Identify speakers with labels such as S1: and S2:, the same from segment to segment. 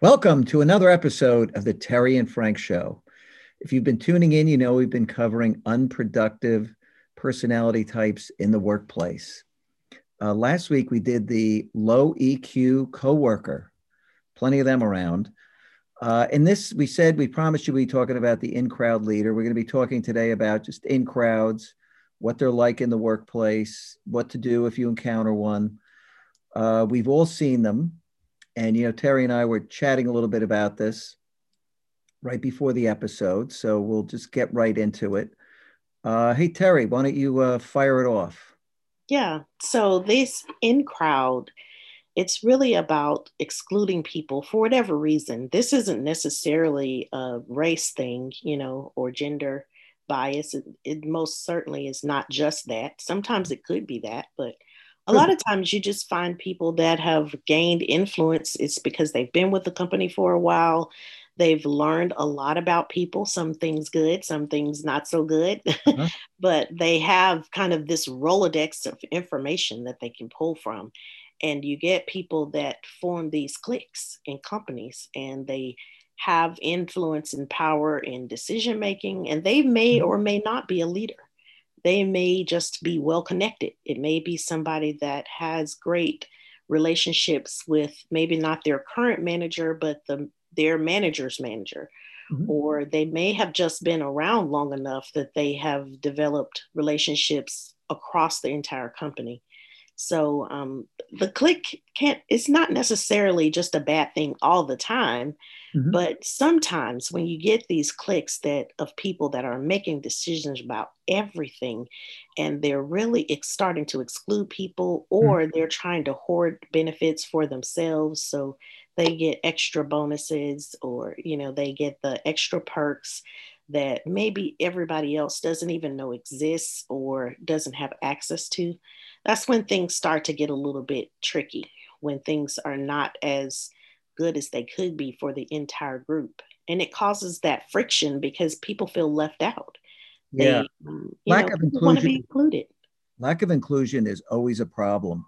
S1: Welcome to another episode of the Terri and Frank Show. If you've been tuning in, you know we've been covering unproductive personality types in the workplace. Uh, last week we did the low EQ coworker, plenty of them around. Uh, in this, we said we promised you we'd be talking about the in crowd leader. We're going to be talking today about just in crowds, what they're like in the workplace, what to do if you encounter one. Uh, we've all seen them. And, you know, Terri and I were chatting a little bit about this right before the episode. So we'll just get right into it. Uh, hey, Terri, why don't you uh, fire it off?
S2: Yeah. So this in crowd, it's really about excluding people for whatever reason. This isn't necessarily a race thing, you know, or gender bias. It, it most certainly is not just that. Sometimes it could be that, but a lot of times you just find people that have gained influence. It's because they've been with the company for a while. They've learned a lot about people, some things good, some things not so good, uh-huh. but they have kind of this Rolodex of information that they can pull from. And you get people that form these cliques in companies and they have influence and power in decision making, and they may mm-hmm. or may not be a leader they may just be well connected. It may be somebody that has great relationships with maybe not their current manager, but the their manager's manager. Mm-hmm. Or they may have just been around long enough that they have developed relationships across the entire company. So um, the clique can't, it's not necessarily just a bad thing all the time, mm-hmm. but sometimes when you get these cliques that of people that are making decisions about everything and they're really ex- starting to exclude people or mm-hmm. they're trying to hoard benefits for themselves. So they get extra bonuses or, you know, they get the extra perks that maybe everybody else doesn't even know exists or doesn't have access to that's when things start to get a little bit tricky, when things are not as good as they could be for the entire group. And it causes that friction because people feel left out.
S1: Yeah. They, um, lack know, of inclusion. Want to be included. Lack of inclusion is always a problem.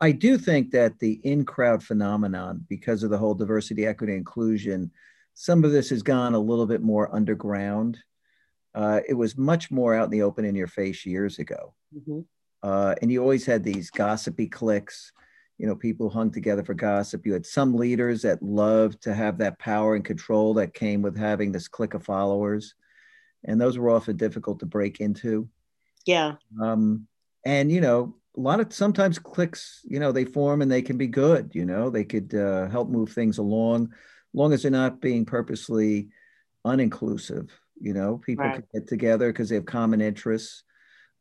S1: I do think that the in crowd phenomenon, because of the whole diversity, equity, inclusion, some of this has gone a little bit more underground. Uh, it was much more out in the open in your face years ago. Mm-hmm. Uh, and you always had these gossipy cliques, you know, people hung together for gossip. You had some leaders that loved to have that power and control that came with having this clique of followers. And those were often difficult to break into.
S2: Yeah.
S1: Um, and, you know, a lot of sometimes cliques, you know, they form and they can be good, you know, they could uh, help move things along, long as they're not being purposely uninclusive. You know, people right. can get together because they have common interests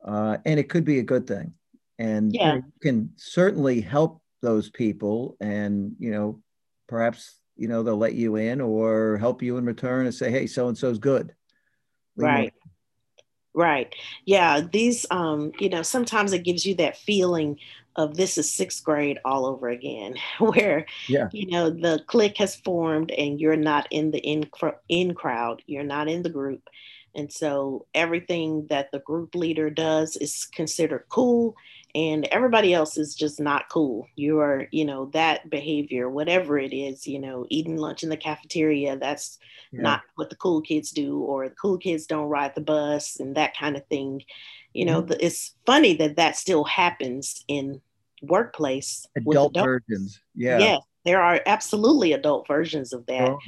S1: uh, and it could be a good thing. And yeah. you can certainly help those people, and you know, perhaps you know they'll let you in or help you in return and say, "Hey, so and so's good."
S2: Leave right. Right. Yeah. These, um, you know, sometimes it gives you that feeling of this is sixth grade all over again, where, yeah. you know, the clique has formed and you're not in the in, in crowd, you're not in the group. And so everything that the group leader does is considered cool and everybody else is just not cool. You are, you know, that behavior, whatever it is, you know, eating lunch in the cafeteria, that's yeah. not what the cool kids do, or the cool kids don't ride the bus and that kind of thing. You know, mm-hmm. the, it's funny that that still happens in workplace.
S1: Adult versions. Yeah.
S2: Yeah. There are absolutely adult versions of that. Oh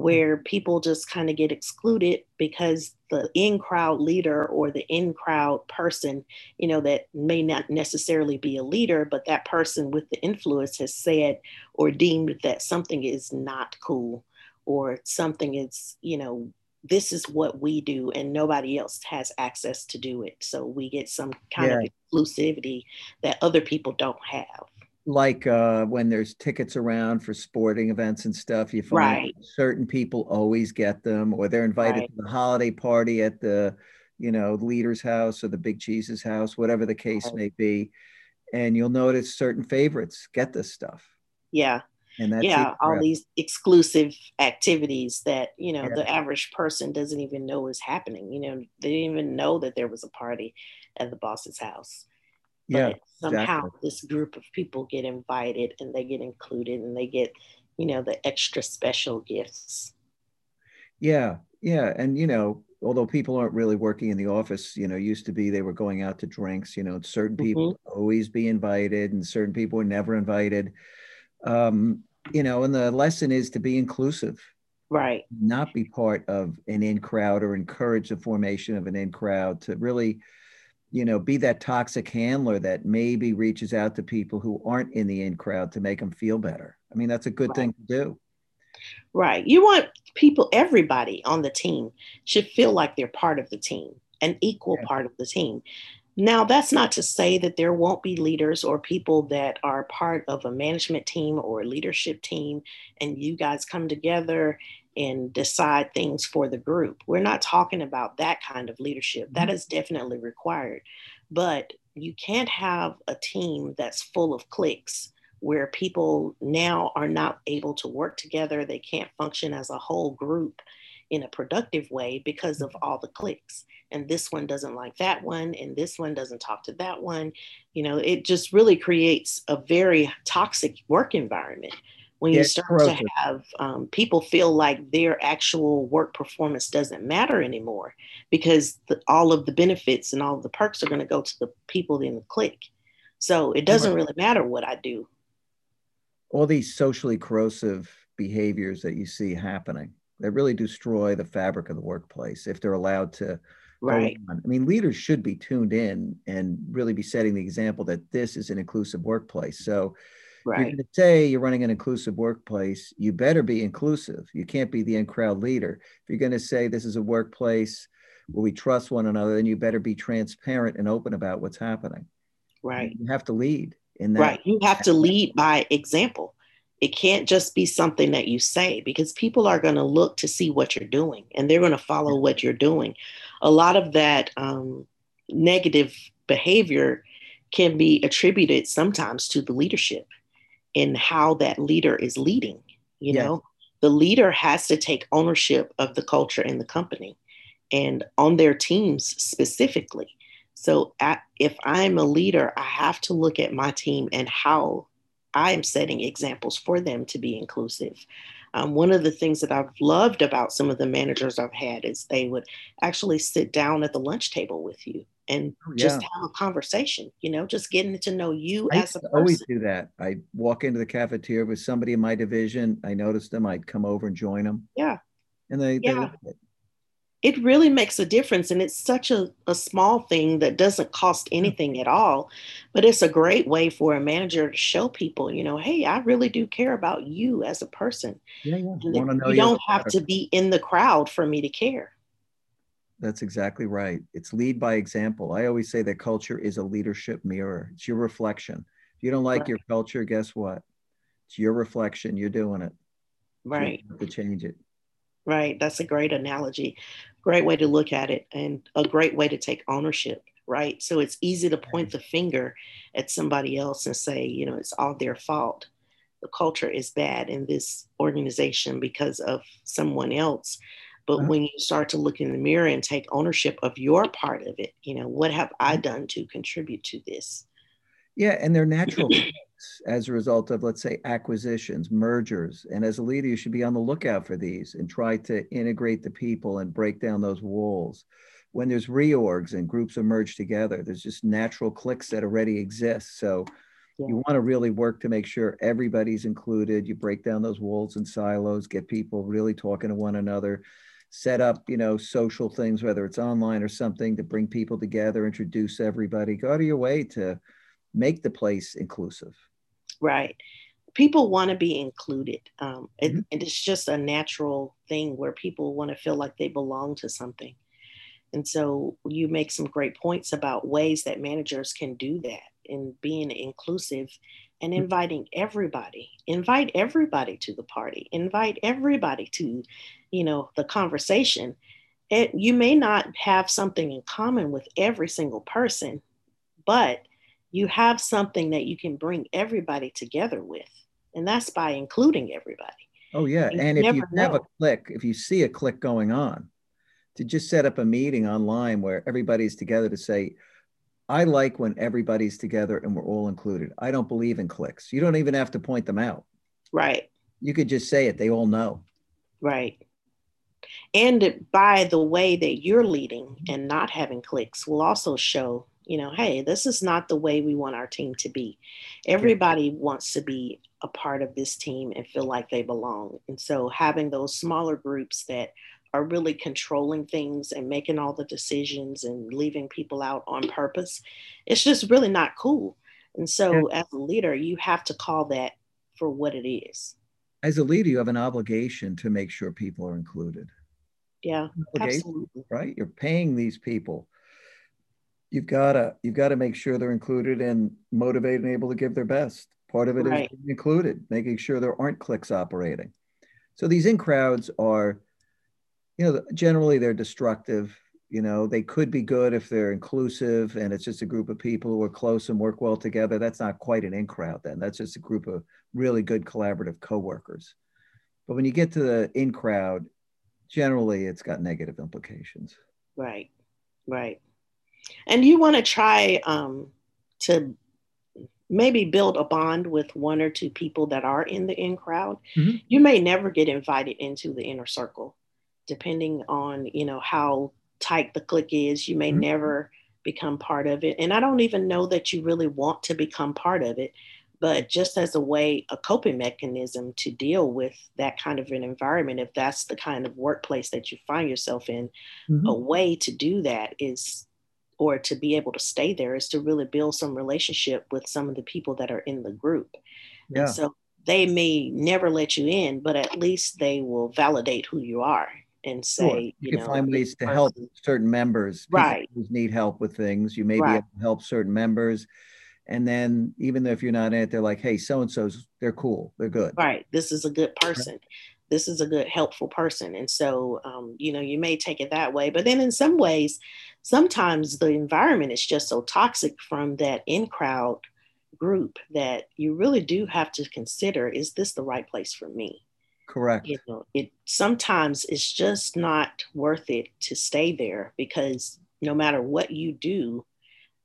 S2: Mm-hmm. where people just kind of get excluded because the in crowd leader or the in crowd person, you know, that may not necessarily be a leader, but that person with the influence has said or deemed that something is not cool or something is, you know, this is what we do and nobody else has access to do it. So we get some kind yeah. of exclusivity that other people don't have
S1: like uh, when there's tickets around for sporting events and stuff, you find right. certain people always get them, or they're invited right. to the holiday party at the, you know, leader's house or the big cheese's house, whatever the case right. may be, and you'll notice certain favorites get this stuff.
S2: Yeah. And that's yeah, all these exclusive activities that you know yeah. the average person doesn't even know is happening. You know, they didn't even know that there was a party at the boss's house
S1: yeah
S2: somehow exactly. this group of people get invited and they get included and they get you know, the extra special gifts.
S1: Yeah, yeah. And, you know, although people aren't really working in the office, you know, used to be they were going out to drinks, you know, certain people mm-hmm. always be invited and certain people were never invited. Um, you know, and the lesson is to be inclusive.
S2: Right.
S1: Not be part of an in crowd or encourage the formation of an in crowd to really, you know, be that toxic handler that maybe reaches out to people who aren't in the in crowd to make them feel better. I mean, that's a good right. thing to do.
S2: Right. You want people, everybody on the team should feel like they're part of the team, an equal yeah. part of the team. Now, that's not to say that there won't be leaders or people that are part of a management team or a leadership team, and you guys come together and decide things for the group. We're not talking about that kind of leadership. That mm-hmm. definitely required. But you can't have a team that's full of cliques where people now are not able to work together. They can't function as a whole group in a productive way because of all the cliques. And this one doesn't like that one, and this one doesn't talk to that one. You know, it just really creates a very toxic work environment when you start to have um, people feel like their actual work performance doesn't matter anymore because the, all of the benefits and all of the perks are going to go to the people in the clique. So it doesn't really matter what I do.
S1: All these socially corrosive behaviors that you see happening that really destroy the fabric of the workplace if they're allowed to
S2: right.
S1: i mean leaders should be tuned in and really be setting the example that this is an inclusive workplace. So right. you're going to say you're running an inclusive workplace you better be inclusive you can't be the in-crowd leader if you're going to say this is a workplace where we trust one another then you better be transparent and open about what's happening
S2: right
S1: you have to lead in that.
S2: Right. You have to lead by example. It can't just be something that you say because people are going to look to see what you're doing and they're going to follow what you're doing. A lot of that um, negative behavior can be attributed sometimes to the leadership and how that leader is leading. You yeah. know, the leader has to take ownership of the culture in the company and on their teams specifically. So if I'm a leader, I have to look at my team and how I am setting examples for them to be inclusive. Um, one of the things that I've loved about some of the managers I've had is they would actually sit down at the lunch table with you and oh, yeah. just have a conversation, you know, just getting to know you
S1: I
S2: as a person.
S1: I always do that. I walk into the cafeteria with somebody in my division. I noticed them. I'd come over and join them.
S2: Yeah.
S1: And they,
S2: yeah. They, it really makes a difference and it's such a, a small thing that doesn't cost anything at all but it's a great way for a manager to show people you know hey i really do care about you as a person
S1: yeah, yeah.
S2: you don't have to be in the crowd for me to care
S1: that's exactly right. It's lead by example. I always say that culture is a leadership mirror. It's your reflection. If you don't like right. your culture guess what? It's your reflection. You're doing it.
S2: Right.
S1: to change it.
S2: Right. That's a great analogy. Great way to look at it and a great way to take ownership right? So it's easy to point the finger at somebody else and say you know it's all their fault. The culture is bad in this organization because of someone else but uh-huh. when you start to look in the mirror and take ownership of your part of it you know what have i done to contribute to this
S1: yeah and they're natural as a result of, let's say, acquisitions, mergers. And as a leader, you should be on the lookout for these and try to integrate the people and break down those walls. When there's reorgs and groups are merged together, there's just natural cliques that already exist. So yeah. you want to really work to make sure everybody's included. You break down those walls and silos, get people really talking to one another set up you know social things whether it's online or something to bring people together introduce everybody go out of your way to make the place inclusive
S2: Right. People want to be included. Um, it, mm-hmm. it's just a natural thing where people want to feel like they belong to something. And so you make some great points about ways that managers can do that in being inclusive and mm-hmm. inviting everybody. Invite everybody to the party. Invite everybody to, you know, the conversation. It, you may not have something in common with every single person, but you have something that you can bring everybody together with. And that's by including everybody.
S1: Oh, yeah. And, and if you know. have a clique, if you see a clique going on, to just set up a meeting online where everybody's together to say, I like when everybody's together and we're all included. I don't believe in cliques. You don't even have to point them out.
S2: Right.
S1: You could just say it, they all know.
S2: Right. And by the way that you're leading and not having cliques will also show, you know, hey, this is not the way we want our team to be. Everybody wants to be a part of this team and feel like they belong. And so having those smaller groups that are really controlling things and making all the decisions and leaving people out on purpose, it's just really not cool. And so, as a leader, you have to call that for what it is.
S1: As a leader, you have an obligation to make sure people are included.
S2: Yeah, absolutely.
S1: Right, you're paying these people. You've got to you've got to make sure they're included and motivated and able to give their best. Part of it right. is included, making sure there aren't cliques operating. So these in crowds are, you know, generally they're destructive you know they could be good if they're inclusive and it's just a group of people who are close and work well together. That's not quite an in crowd then. That's just a group of really good collaborative coworkers. But when you get to the in crowd generally it's got negative implications.
S2: Right right. And you want to try um, to maybe build a bond with one or two people that are in the in crowd. Mm-hmm. you may never get invited into the inner circle depending on you know how tight the clique is. You may mm-hmm. never become part of it. And I don't even know that you really want to become part of it, but just as a way, a coping mechanism to deal with that kind of an environment, if that's the kind of workplace that you find yourself in, mm-hmm. a way to do that is, or to be able to stay there, is to really build some relationship with some of the people that are in the group. Yeah. And so they may never let you in, but at least they will validate who you are and say, sure. you,
S1: you
S2: know,
S1: find ways to help certain members,
S2: right?
S1: Who need help with things. You may right. be able to help certain members. And then even though if you're not in it, they're like, hey, so and so's they're cool, they're good.
S2: Right. This is a good person. Right. This is a good, helpful person. And so, um, you know, you may take it that way. But then in some ways, sometimes the environment is just so toxic from that in crowd group that you really do have to consider is this the right place for me?
S1: Correct.
S2: You know, it sometimes it's just not worth it to stay there because no matter what you do,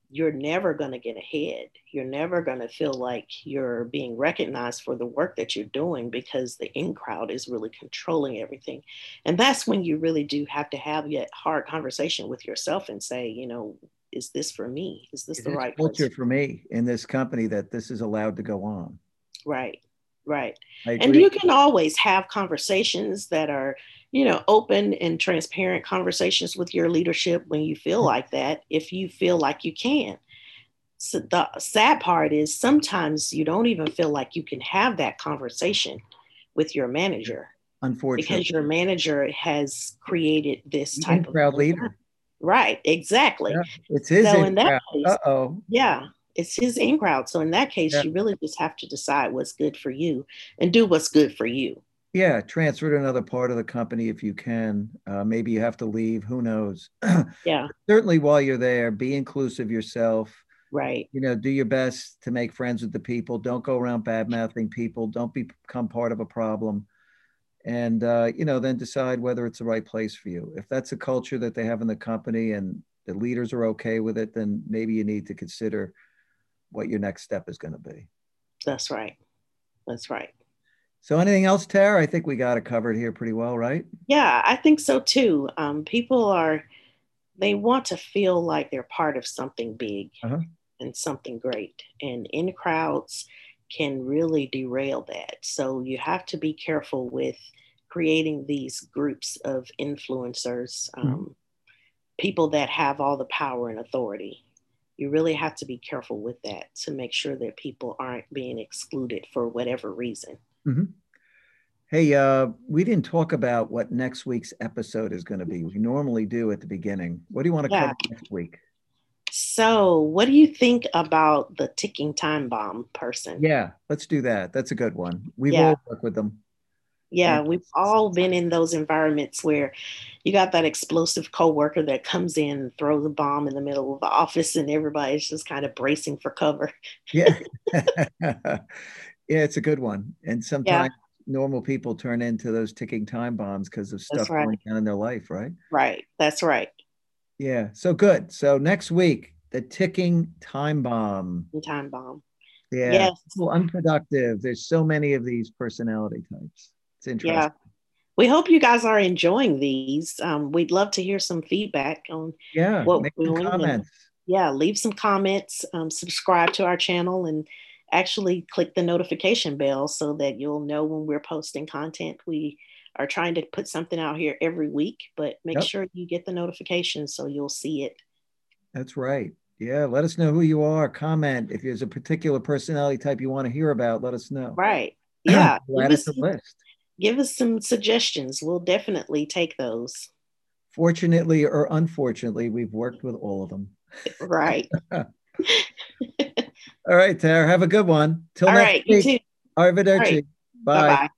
S2: you're never going to get ahead. You're never going to feel like you're being recognized for the work that you're doing because the in crowd is really controlling everything. And that's when you really do have to have that hard conversation with yourself and say, you know, is this for me? Is this the right
S1: culture for me in this company that this is allowed to go on?
S2: Right. Right. And you can always have conversations that are, you know, open and transparent conversations with your leadership when you feel mm-hmm. like that, if you feel like you can. So the sad part is sometimes you don't even feel like you can have that conversation with your manager.
S1: Unfortunately.
S2: Because your manager has created this type
S1: of proud leader.
S2: Right, exactly.
S1: Yeah, it's his so in that case, uh-oh.
S2: Yeah it's his in crowd. So in that case, yeah. you really just have to decide what's good for you and do what's good for you.
S1: Yeah, transfer to another part of the company if you can. Uh, maybe you have to leave. Who knows?
S2: yeah.
S1: Certainly, while you're there, be inclusive yourself.
S2: Right.
S1: You know, do your best to make friends with the people. Don't go around bad mouthing people. Don't become part of a problem. And uh, you know, then decide whether it's the right place for you. If that's a culture that they have in the company and the leaders are okay with it, then maybe you need to consider what your next step is going to be.
S2: That's right. That's right.
S1: So, anything else, Terri? I think we got it covered here pretty well, right?
S2: Yeah, I think so too. Um, people are, they want to feel like they're part of something big uh-huh. and something great. And in crowds can really derail that. So, you have to be careful with creating these groups of influencers, mm-hmm. um, mm-hmm. people that have all the power and authority you really have to be careful with that to make sure that people aren't being excluded for whatever reason.
S1: Mm-hmm. Hey, uh, we didn't talk about what next week's episode is going to be. We normally do at the beginning. What do you want to yeah. cover next week?
S2: So, what do you think about the ticking time bomb person?
S1: Yeah, let's do that. That's a good one. We yeah. will work with them.
S2: Yeah, we've all been in those environments where you got that explosive coworker that comes in and throws a bomb in the middle of the office and everybody's just kind of bracing for cover.
S1: yeah. yeah, it's a good one. And sometimes yeah. normal people turn into those ticking time bombs because of stuff right. going on in their life, right?
S2: Right. That's right.
S1: Yeah. So good. So next week, the ticking time bomb.
S2: Time bomb.
S1: Yeah. Yes. So unproductive. There's so many of these personality types. It's interesting. Yeah.
S2: We hope you guys are enjoying these. Um, we'd love to hear some feedback on
S1: yeah, what we're doing. Comments.
S2: yeah, leave some comments, um, subscribe to our channel, and actually click the notification bell so that you'll know when we're posting content. We are trying to put something out here every week, but make yep. sure you get the notification so you'll see it.
S1: That's right. Yeah, let us know who you are. Comment if there's a particular personality type you want to hear about. Let us know.
S2: Right. Yeah.
S1: add to the list.
S2: Give us some suggestions. We'll definitely take those.
S1: Fortunately or unfortunately, we've worked with all of them.
S2: Right.
S1: all right, Terri. Have a good one.
S2: Till all next right, week.
S1: Arrivederci. Right. Bye. Bye-bye.